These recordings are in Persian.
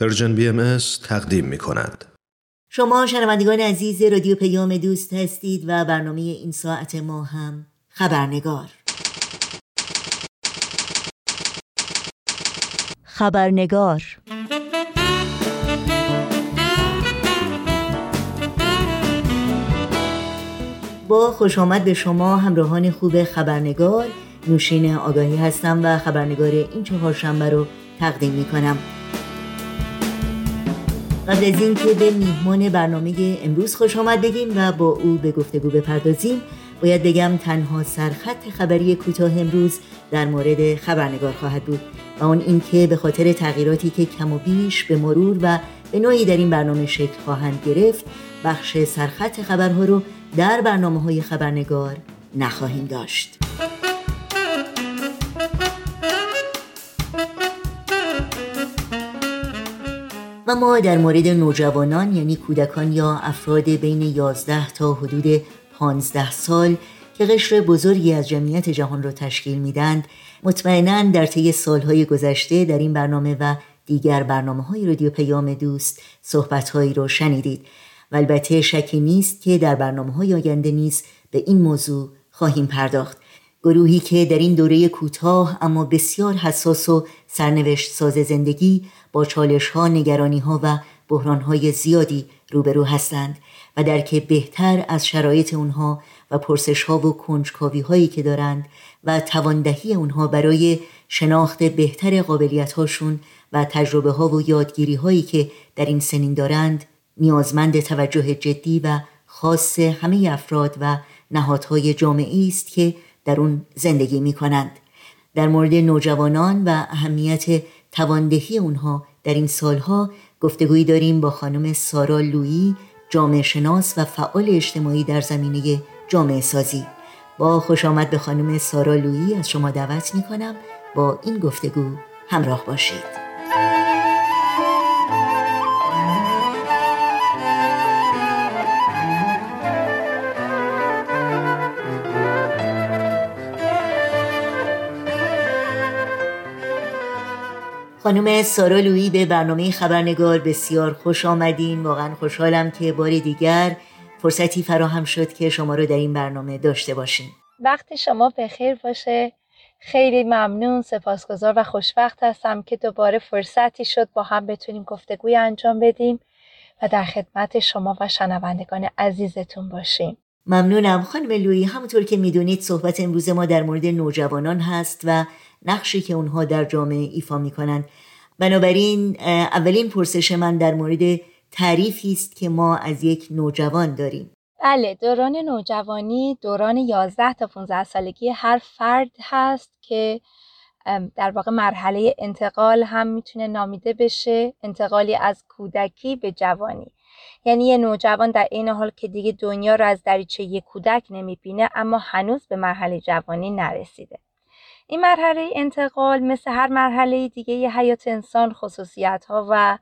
Persian BMS تقدیم می کند. شما شنوندگان عزیز رادیو پیام دوست هستید و برنامه این ساعت ما هم خبرنگار. خبرنگار. با خوش آمد به شما همراهان خوب خبرنگار. نوشین آگاهی هستم و خبرنگار این چهارشنبه رو تقدیم می کنم. قبل از اینکه به میهمان برنامه امروز خوش آمد بگیم و با او به گفتگو بپردازیم باید بگم تنها سرخط خبری کوتاه امروز در مورد خبرنگار خواهد بود و اون اینکه به خاطر تغییراتی که کم و بیش به مرور و به نوعی در این برنامه شکل خواهند گرفت بخش سرخط خبرها رو در برنامه های خبرنگار نخواهیم داشت. و ما در مورد نوجوانان یعنی کودکان یا افراد بین 11 تا حدود 15 سال که قشر بزرگی از جمعیت جهان را تشکیل میدند مطمئنا در طی سالهای گذشته در این برنامه و دیگر برنامه های رادیو پیام دوست صحبت رو شنیدید. و البته شکی نیست که در برنامه های آینده نیز به این موضوع خواهیم پرداخت. گروهی که در این دوره کوتاه اما بسیار حساس و سرنوشت ساز زندگی با چالش ها، نگرانی ها و بحران های زیادی روبرو هستند و درک بهتر از شرایط اونها و پرسش ها و کنجکاوی هایی که دارند و تواندهی اونها برای شناخت بهتر قابلیت هاشون و تجربه ها و یادگیری هایی که در این سنین دارند نیازمند توجه جدی و خاص همه افراد و نهادهای جامعه است که در اون زندگی می کنند. در مورد نوجوانان و اهمیت تواندهی اونها در این سالها گفتگویی داریم با خانم سارا لویی جامعه شناس و فعال اجتماعی در زمینه جامعه سازی با خوش آمد به خانم سارا لویی از شما دعوت می کنم با این گفتگو همراه باشید خانم سارا لویی به برنامه خبرنگار بسیار خوش آمدین. واقعا خوشحالم که بار دیگر فرصتی فراهم شد که شما رو در این برنامه داشته باشیم. وقت شما به خیر باشه. خیلی ممنون سپاسگزار و خوشبخت هستم که دوباره فرصتی شد با هم بتونیم گفتگوی انجام بدیم و در خدمت شما و شنوندگان عزیزتون باشیم. ممنونم. خانم لویی همونطور که می‌دونید صحبت امروز ما در مورد نوجوانان هست و نقشی که اونها در جامعه ایفا می‌کنند. بنابراین اولین پرسش من در مورد تعریفی است که ما از یک نوجوان داریم. بله دوران نوجوانی دوران 11 تا 15 سالگی هر فرد هست که در واقع مرحله انتقال هم می‌تونه نامیده بشه انتقالی از کودکی به جوانی. یعنی یه نوجوان در این حال که دیگه دنیا رو از دریچه یک کودک نمی‌بینه اما هنوز به مرحله جوانی نرسیده. این مرحله انتقال مثل هر مرحله دیگه یه حیات انسان خصوصیت ها و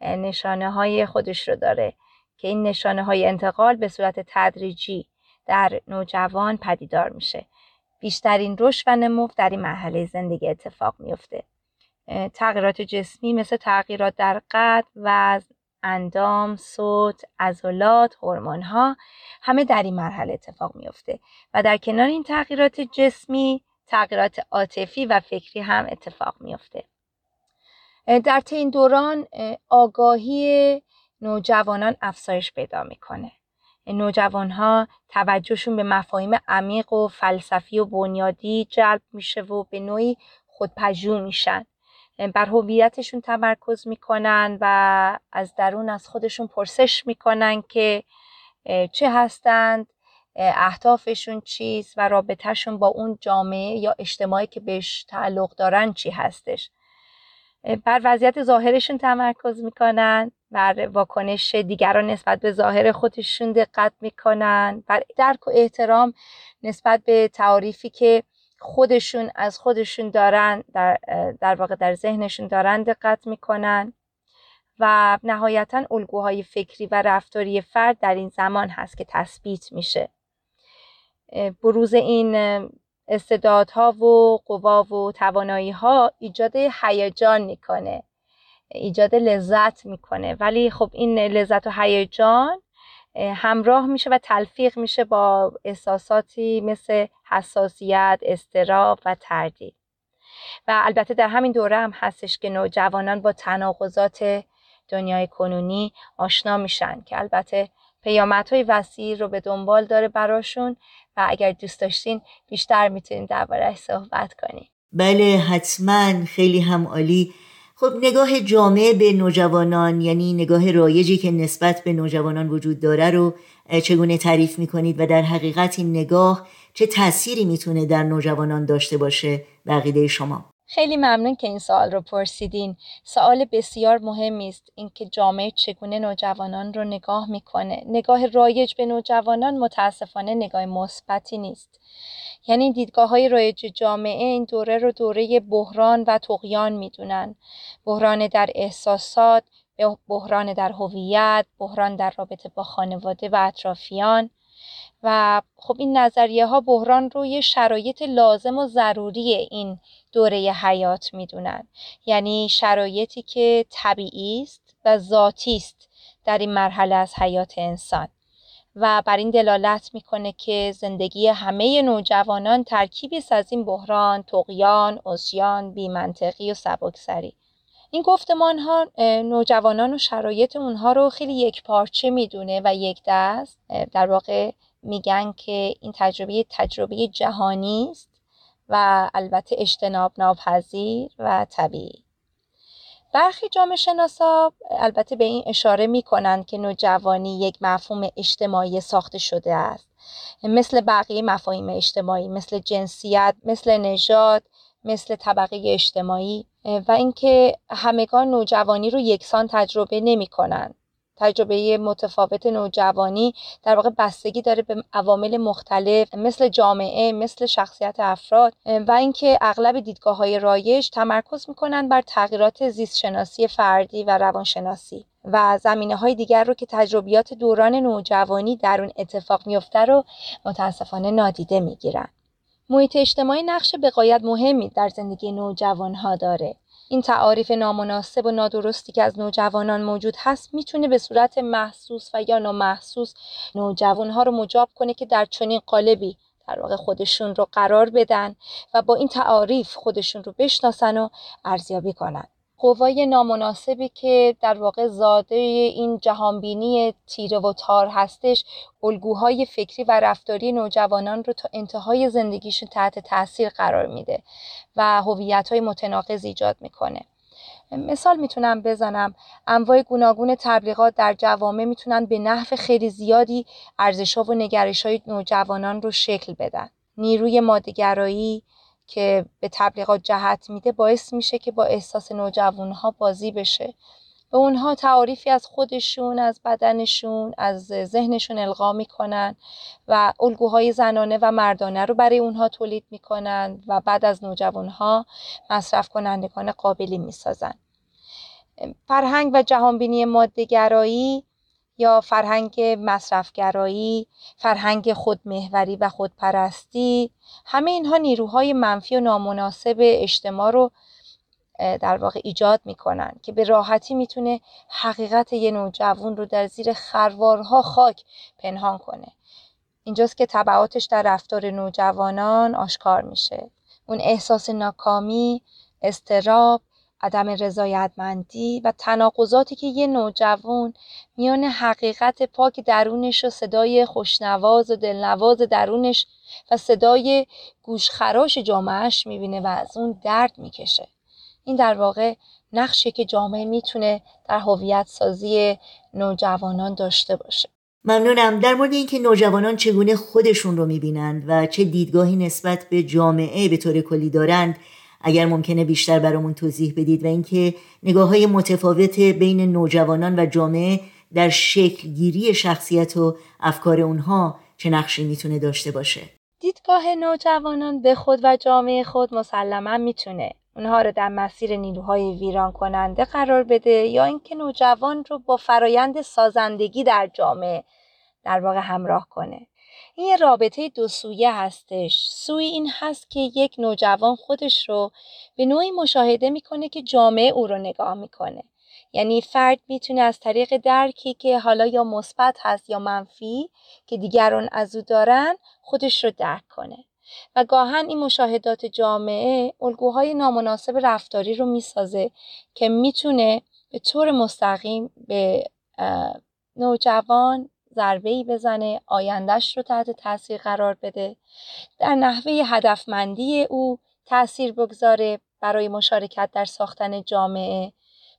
نشانه های خودش رو داره که این نشانه های انتقال به صورت تدریجی در نوجوان پدیدار میشه. بیشترین رشد و نمو در این مرحله زندگی اتفاق میفته تغییرات جسمی مثل تغییرات در قد وزن اندام صوت عضلات هورمون ها همه در این مرحله اتفاق میفته و در کنار این تغییرات جسمی تغییرات عاطفی و فکری هم اتفاق میفته در این دوران آگاهی نوجوانان افزایش پیدا می‌کنه. نوجوان ها توجهشون به مفاهیم عمیق و فلسفی و بنیادی جلب میشه و به نوعی خودپژوه میشن. بر هویتشون تمرکز می‌کنن و از درون از خودشون پرسش می‌کنن که چه هستند اهدافشون چیست و رابطهشون با اون جامعه یا اجتماعی که بهش تعلق دارن چی هستش. بر وضعیت ظاهرشون تمرکز می‌کنن بر واکنش دیگران نسبت به ظاهر خودشون دقت می‌کنن بر درک و احترام نسبت به تعاریفی که خودشون از خودشون دارن در, در واقع در ذهنشون دارن دقت می‌کنن و نهایتا الگوهای فکری و رفتاری فرد در این زمان هست که تثبیت میشه. بروز این استعدادها و قوا و توانایی ها ایجاد هیجان می‌کنه ایجاد لذت می‌کنه. ولی خب این لذت و هیجان همراه میشه و تلفیق میشه با احساساتی مثل حساسیت، استراب و تردید. و البته در همین دوره هم هستش که نوجوانان با تناقضات دنیای کنونی آشنا میشن که البته پیامدهای وسیعی رو به دنبال داره براشون و اگر دوست داشتین بیشتر می‌تونیم دربارهش صحبت کنیم بله حتما. خیلی هم عالی. خب نگاه جامعه به نوجوانان یعنی نگاه رایجی که نسبت به نوجوانان وجود داره رو چگونه تعریف می‌کنید و در حقیقت این نگاه چه تأثیری می‌تونه در نوجوانان داشته باشه بقیده شما؟ خیلی ممنون که این سوال رو پرسیدین. سوال بسیار مهمی است اینکه جامعه چگونه نوجوانان رو نگاه می‌کنه. نگاه رایج به نوجوانان متاسفانه نگاه مثبتی نیست. یعنی دیدگاه های رایج جامعه این دوره رو دوره بحران و تقیان می‌دونن. بحران در احساسات بحران در هویت بحران در رابطه با خانواده و اطرافیان. و خب این نظریه ها بحران رو یه شرایط لازم و ضروری این دوره حیات می‌دونن. یعنی شرایطی که طبیعی است و ذاتی است در این مرحله از حیات انسان. و بر این دلالت می‌کنه که زندگی همه نوجوانان ترکیبی از این بحران، تقیان، اسیان، بیمنطقی و سبکسری. این گفتمان ها نوجوانان و شرایط اونها رو خیلی یک پارچه می‌دونه و یک دست. در واقع میگن که این تجربه تجربه جهانی است و البته اجتناب ناپذیر و طبیعی. برخی جامعه شناسا البته به این اشاره می کنند که نوجوانی یک مفهوم اجتماعی ساخته شده است. مثل بقیه مفاهیم اجتماعی مثل جنسیت مثل نژاد مثل طبقه اجتماعی و اینکه همگان نوجوانی رو یکسان تجربه نمی کنند تجربه متفاوت نوجوانی در واقع بستگی داره به عوامل مختلف مثل جامعه مثل شخصیت افراد و اینکه اغلب دیدگاه های رایج تمرکز می‌کنن بر تغییرات زیست شناسی فردی و روانشناسی. و زمینه های دیگر رو که تجربیات دوران نوجوانی در اون اتفاق میفته رو متاسفانه نادیده می‌گیرن. محیط اجتماعی نقش بقایت مهمی در زندگی نوجوان ها داره. این تعاریف نامناسب و نادرستی که از نوجوانان موجود هست می‌تونه به صورت محسوس و یا نامحسوس نوجوانها رو مجاب کنه که در چنین قالبی در واقع خودشون رو قرار بدن و با این تعاریف خودشون رو بشناسن و ارزیابی کنن. قوای نامناسبی که در واقع زاده این جهانبینی تیره و تار هستش الگوهای فکری و رفتاری نوجوانان رو تا انتهای زندگیشون تحت تاثیر قرار میده و هویت‌های متناقض ایجاد می‌کنه. مثال می‌تونم بزنم. انواع گوناگون تبلیغات در جوامع می‌تونن به نحو خیلی زیادی ارزشها و نگرش های نوجوانان رو شکل بدن. نیروی مادهگرایی که به تبلیغات جهت میده باعث میشه که با احساس نوجوانها بازی بشه. به اونها تعاریفی از خودشون از بدنشون از ذهنشون القا می‌کنن و الگوهای زنانه و مردانه رو برای اونها تولید می‌کنن و بعد از نوجوانها مصرف کنندگان قابلی می‌سازن. فرهنگ و جهانبینی مادهگرایی یا فرهنگ مصرفگرایی، فرهنگ خودمهوری و خودپرستی همه اینها نیروهای منفی و نامناسب اجتماع رو در واقع ایجاد می‌کنن که به راحتی می‌تونه حقیقت یه نوجوان رو در زیر خروارها خاک پنهان کنه. اینجاست که طبعاتش در رفتار نوجوانان آشکار میشه. اون احساس ناکامی استراب عدم رضایتمندی و تناقضاتی که یه نوجوان میان حقیقت پاک درونش و صدای خوشنواز و دلنواز درونش و صدای گوشخراش جامعهش می‌بینه و از اون درد می‌کشه. این در واقع نقشی که جامعه می‌تونه در هویت سازی نوجوانان داشته باشه. ممنونم. در مورد اینکه نوجوانان چگونه خودشون رو می‌بینند و چه دیدگاهی نسبت به جامعه به طور کلی دارند اگر ممکنه بیشتر برامون توضیح بدید و اینکه نگاه های متفاوت بین نوجوانان و جامعه در شکل گیری شخصیت و افکار اونها چه نقشی می‌تونه داشته باشه. دیدگاه نوجوانان به خود و جامعه خود مسلما می‌تونه. اونها رو در مسیر نیروهای ویران کننده قرار بده یا اینکه نوجوان رو با فرایند سازندگی در جامعه در واقع همراه کنه. این یه رابطه دو سویه هستش. سوی این هست که یک نوجوان خودش رو به نوعی مشاهده می‌کنه که جامعه او رو نگاه می‌کنه. یعنی فرد می‌تونه از طریق درکی که حالا یا مثبت هست یا منفی که دیگران از او دارن خودش رو درک کنه. و گاهن این مشاهدات جامعه الگوهای نامناسب رفتاری رو می‌سازه که می‌تونه به طور مستقیم به نوجوان ضربه ای بزنه آیندهش رو تحت تاثیر قرار بده. در نحوه هدفمندی او تاثیر بگذاره برای مشارکت در ساختن جامعه.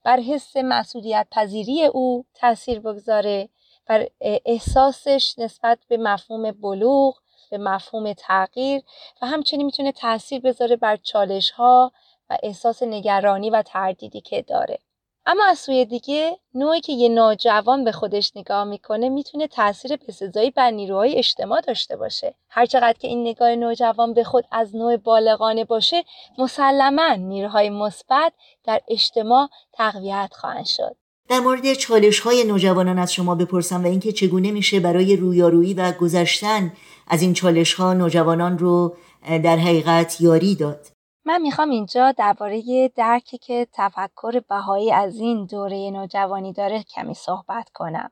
بر حس مسئولیت پذیری او تاثیر بگذاره. بر احساسش نسبت به مفهوم بلوغ به مفهوم تغییر و همچنین می‌تونه تاثیر بذاره بر چالش ها و احساس نگرانی و تردیدی که داره. اما از سوی دیگه نوعی که یه نوجوان به خودش نگاه می‌کنه می‌تونه تاثیر بسزایی بر نیروهای اجتماع داشته باشه. هرچقدر که این نگاه نوجوان به خود از نوع بالغانه باشه مسلما نیروهای مثبت در اجتماع تقویت خواهند شد. در مورد چالش های نوجوانان از شما بپرسم و اینکه چگونه میشه برای رویارویی و گذشتن از این چالش ها نوجوانان رو در حقیقت یاری داد؟ من می‌خوام اینجا درباره درکی که تفکر بهایی از این دوره نوجوانی داره کمی صحبت کنم.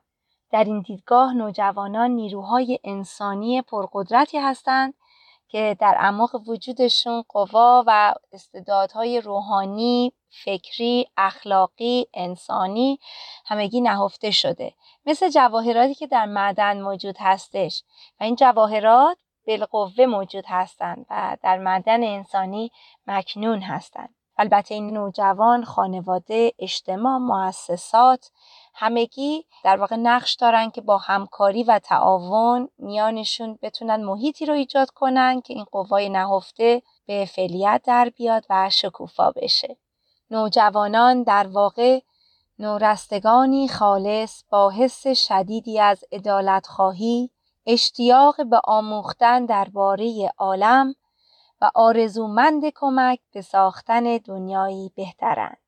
در این دیدگاه نوجوانان نیروهای انسانی پرقدرتی هستند که در اعماق وجودشون قوا و استعدادهای روحانی، فکری، اخلاقی، انسانی همگی نهفته شده. مثل جواهراتی که در معدن موجود هستش و این جواهرات بالقوه موجود هستند و در معدن انسانی مکنون هستند. البته این نوجوان، خانواده، اجتماع، مؤسسات همگی در واقع نقش دارن که با همکاری و تعاون میانشون بتونن محیطی رو ایجاد کنن که این قوای نهفته به فعلیت در بیاد و شکوفا بشه. نوجوانان در واقع نورستگانی خالص با حس شدیدی از ادالت خواهی، اشتیاق به آموختن درباره عالم و آرزومند کمک به ساختن دنیایی بهترند.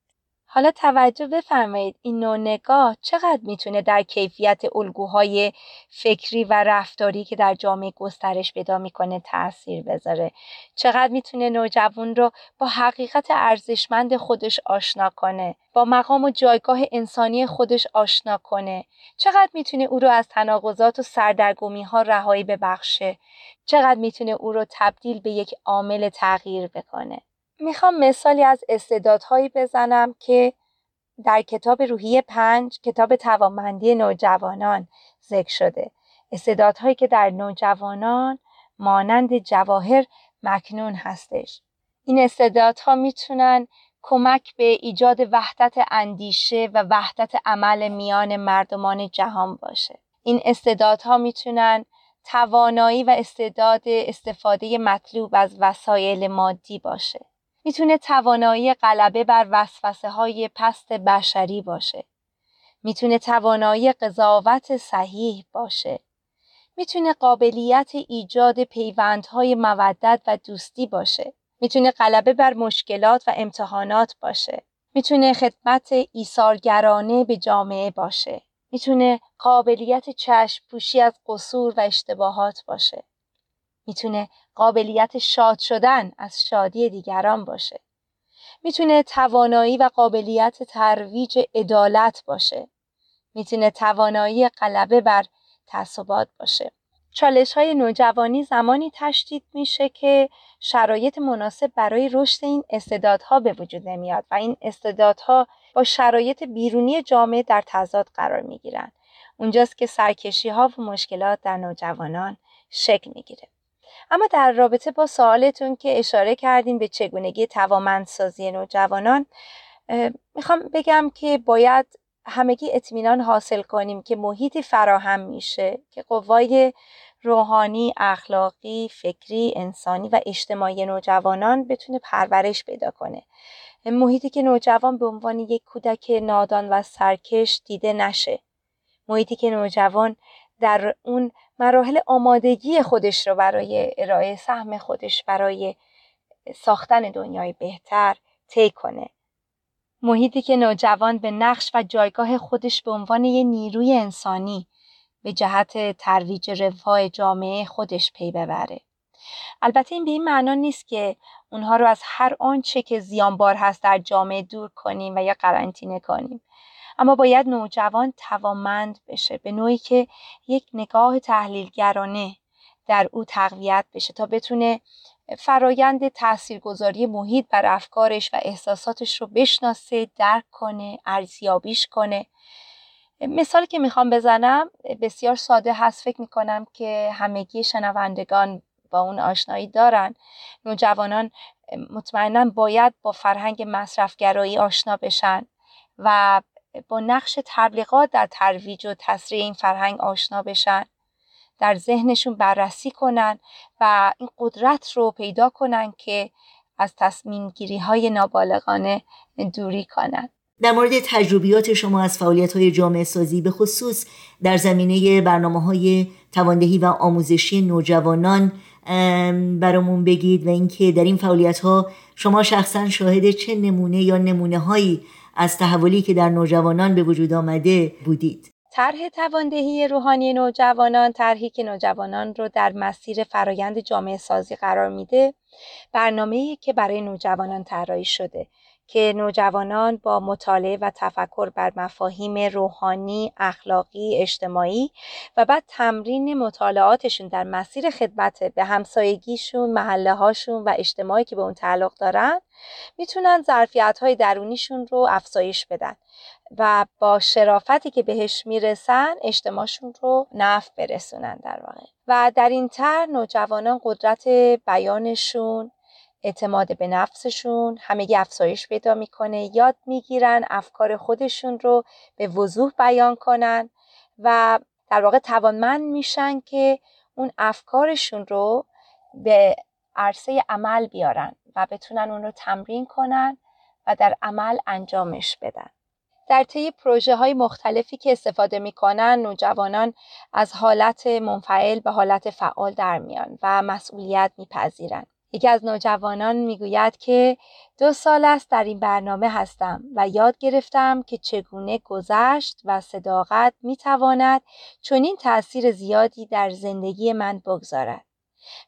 حالا توجه بفرمایید این نوع نگاه چقدر می‌تونه در کیفیت الگوهای فکری و رفتاری که در جامعه گسترش پیدا می‌کنه تاثیر بذاره؟ چقدر می‌تونه نوجوان رو با حقیقت ارزشمند خودش آشنا کنه با مقام و جایگاه انسانی خودش آشنا کنه؟ چقدر می‌تونه او رو از تناقضات و سردرگمی ها رهایی ببخشه؟ چقدر می‌تونه او رو تبدیل به یک عامل تغییر بکنه؟ می‌خوام مثالی از استعدادهایی بزنم که در کتاب روحی پنج کتاب توانمندی نوجوانان ذکر شده. استعدادهایی که در نوجوانان مانند جواهر مکنون هستش. این استعدادها می‌تونن کمک به ایجاد وحدت اندیشه و وحدت عمل میان مردمان جهان باشه. این استعدادها می‌تونن توانایی و استعداد استفاده مطلوب از وسایل مادی باشه. می‌تونه توانایی غلبه بر وسوسه های پست بشری باشه. می‌تونه توانایی قضاوت صحیح باشه. می‌تونه قابلیت ایجاد پیوندهای مودت و دوستی باشه. می‌تونه غلبه بر مشکلات و امتحانات باشه. می‌تونه خدمت ایثارگرانه به جامعه باشه. می‌تونه قابلیت چشم پوشی از قصور و اشتباهات باشه. می‌تونه قابلیت شاد شدن از شادی دیگران باشه. می‌تونه توانایی و قابلیت ترویج عدالت باشه. می‌تونه توانایی غلبه بر تعصبات باشه. چالش های نوجوانی زمانی تشدید میشه که شرایط مناسب برای رشد این استعدادها به وجود نمیاد و این استعدادها با شرایط بیرونی جامعه در تضاد قرار می‌گیرن. اونجاست که سرکشی ها و مشکلات در نوجوانان شکل می‌گیره. اما در رابطه با سوالتون که اشاره کردیم به چگونگی توامندسازی نوجوانان می‌خوام بگم که باید همگی اطمینان حاصل کنیم که محیطی فراهم میشه که قوای روحانی، اخلاقی، فکری، انسانی و اجتماعی نوجوانان بتونه پرورش پیدا کنه. محیطی که نوجوان به عنوان یک کودک نادان و سرکش دیده نشه. محیطی که نوجوان در اون مراحل آمادگی خودش رو برای ارائه سهم خودش برای ساختن دنیای بهتر طی کنه. محیطی که نوجوان به نقش و جایگاه خودش به عنوان یه نیروی انسانی به جهت ترویج رفاه جامعه خودش پی ببره. البته این به این معنا نیست که اونها رو از هر آنچه که زیانبار هست در جامعه دور کنیم و یا قرنطینه کنیم. اما باید نوجوان توانمند بشه به نوعی که یک نگاه تحلیلگرانه در او تقویت بشه تا بتونه فرایند تاثیرگذاری محیط بر افکارش و احساساتش رو بشناسه درک کنه ارزیابیش کنه. مثالی که می‌خوام بزنم بسیار ساده هست. فکر می‌کنم که همگی شنوندگان با اون آشنایی دارن. نوجوانان مطمئنا باید با فرهنگ مصرفگرایی آشنا بشن و با نقش تبلیغات در ترویج و تسریع این فرهنگ آشنا بشن. در ذهنشون بررسی کنن و این قدرت رو پیدا کنن که از تصمیم گیری های نابالغانه دوری کنن. در مورد تجربیات شما از فعالیت های جامعه سازی به خصوص در زمینه برنامه های تواندهی و آموزشی نوجوانان برامون بگید و اینکه در این فعالیت ها شما شخصا شاهد چه نمونه یا نمونه هایی از تحولی که در نوجوانان به وجود آمده بودید؟ طرح تواندهی روحانی نوجوانان طرحی که نوجوانان رو در مسیر فرایند جامعه سازی قرار میده برنامه‌ای که برای نوجوانان طراحی شده. که نوجوانان با مطالعه و تفکر بر مفاهیم روحانی، اخلاقی، اجتماعی و بعد تمرین مطالعاتشون در مسیر خدمت به همسایگیشون، محله هاشون و اجتماعی که به اون تعلق دارن می‌تونن ظرفیت های درونیشون رو افزایش بدن و با شرافتی که بهش می‌رسن اجتماعشون رو نف برسونن در واقع. و در این طرح نوجوانان قدرت بیانشون اعتماد به نفسشون همگی افزایش پیدا می‌کنه یاد می‌گیرن افکار خودشون رو به وضوح بیان کنن و در واقع توانمند میشن که اون افکارشون رو به عرصه عمل بیارن و بتونن اون رو تمرین کنن و در عمل انجامش بدن. در طی پروژه های مختلفی که استفاده می‌کنن نوجوانان از حالت منفعل به حالت فعال در میان و مسئولیت میپذیرن. یکی از نوجوانان می‌گوید که دو سال است در این برنامه هستم و یاد گرفتم که چگونه گذشت و صداقت می‌تواند چنین تأثیر زیادی در زندگی من بگذارد.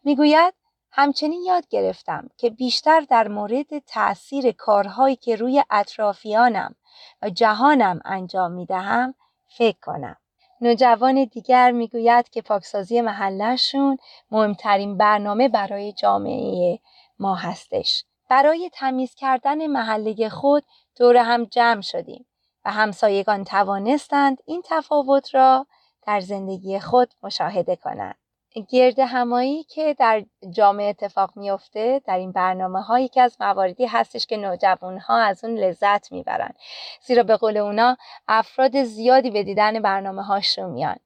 می‌گوید همچنین یاد گرفتم که بیشتر در مورد تأثیر کارهایی که روی اطرافیانم و جهانم انجام می دهم فکر کنم. نوجوان دیگر می‌گوید که پاکسازی محلشون مهمترین برنامه برای جامعه ما هستش. برای تمیز کردن محله خود دور هم جمع شدیم و همسایگان توانستند این تفاوت را در زندگی خود مشاهده کنند. گرد همایی که در جامعه اتفاق میفته در این برنامه هایی که از مواردی هستش که نوجوان ها از اون لذت می‌برن. زیرا به قول اونا افراد زیادی به دیدن برنامه هاشون میان.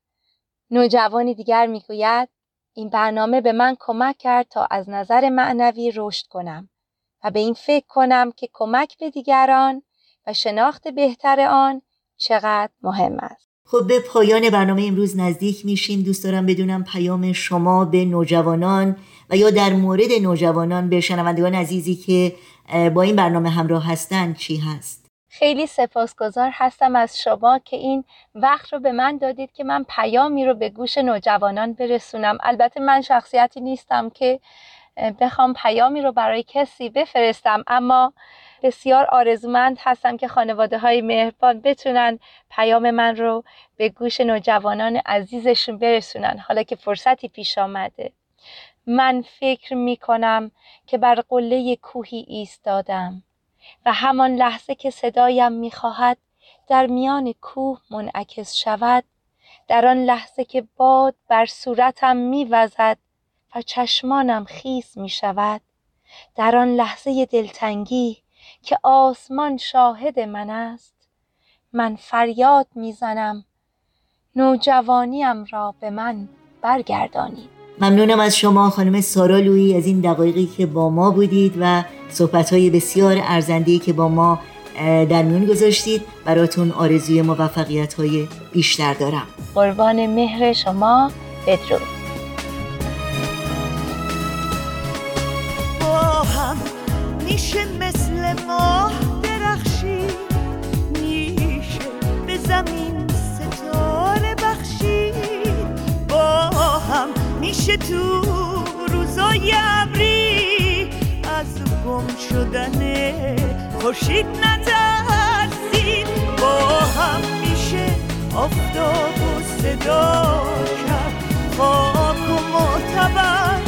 نوجوانی دیگر می‌گوید این برنامه به من کمک کرد تا از نظر معنوی رشد کنم و به این فکر کنم که کمک به دیگران و شناخت بهتر آن چقدر مهم است. خب به پایان برنامه امروز نزدیک میشیم. دوست دارم بدونم پیام شما به نوجوانان و یا در مورد نوجوانان به شنوندگان عزیزی که با این برنامه همراه هستند چی هست؟ خیلی سپاسگزار هستم از شما که این وقت رو به من دادید که من پیامی رو به گوش نوجوانان برسونم. البته من شخصیتی نیستم که بخوام پیامی رو برای کسی بفرستم اما بسیار آرزومند هستم که خانواده های مهربان بتونن پیام من رو به گوش نوجوانان عزیزشون برسونن. حالا که فرصتی پیش آمده. من فکر می کنم که بر قله کوهی ایستادم و همان لحظه که صدایم می خواهد در میان کوه منعکس شود در آن لحظه که باد بر صورتم می وزد و چشمانم خیس می شود در آن لحظه دلتنگی که آسمان شاهد من است. من فریاد می‌زنم. نوجوانیم را به من برگردانید ممنونم از شما خانم سارا لویی از این دقایقی که با ما بودید و صحبتهای بسیار ارزندهی که با ما در میون گذاشتید. براتون آرزوی موفقیت های بیشتر دارم. قربان مهر شما بدرود. میشه تو روزای ابری. از گم شدن خوشید نترسید با هم افتاد و صدا کرد. خاک و معتبر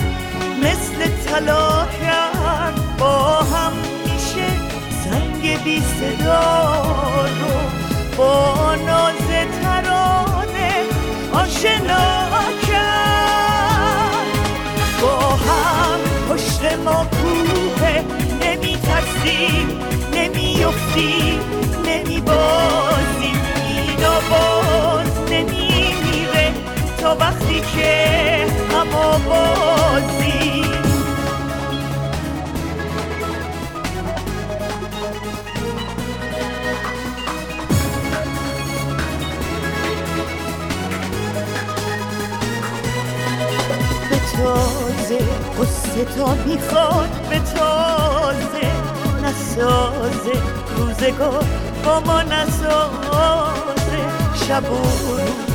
مثل طلا کرد با هم میشه سنگ بی صدا رو با ناز ترسیم نمی افتیم نمی بازیم این باز نمی میره تا وقتی که هم بازیم تازه قصه تا می‌خواد به تازه نسازه روزگار با ما نسازه. شب و روز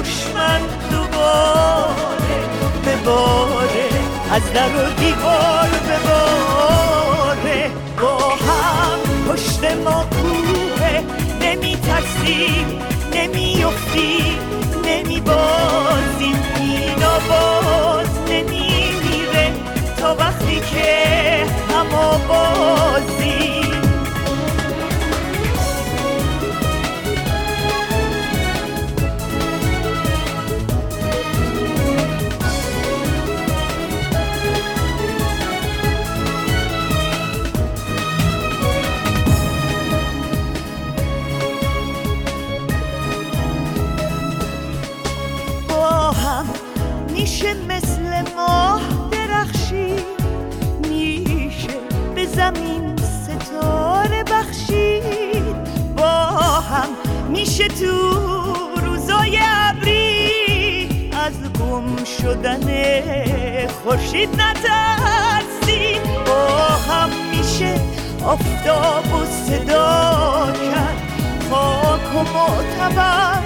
دشمن دوباره بباره از در و دیوار بباره با هم پشت ما کوه نمی ترسیم نمی افتیم نمی بازیم اینا باز نمی میره تا وقتی که همه بازیم گم شدن خورشید نترسی با هم میشه آفتاب و صدا کرد. خاک و معتبر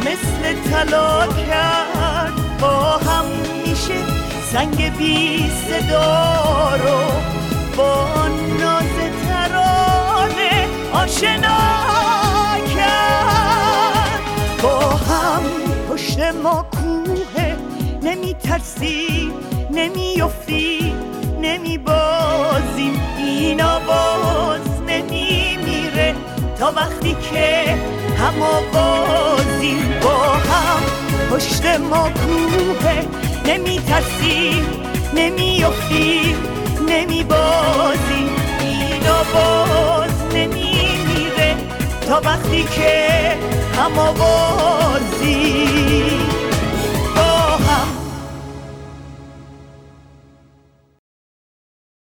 مثل طلا کرد. با هم میشه سنگ بی صدا رو با ناز نمی ترسیم نمی افتی نمی بازیم این آواز نمی میره تا وقتی که هم بازیم با هم پشت ما کوه نمی ترسیم نمی افتیم نمی بازیم این آواز نمی میره تا وقتی که هم بازیم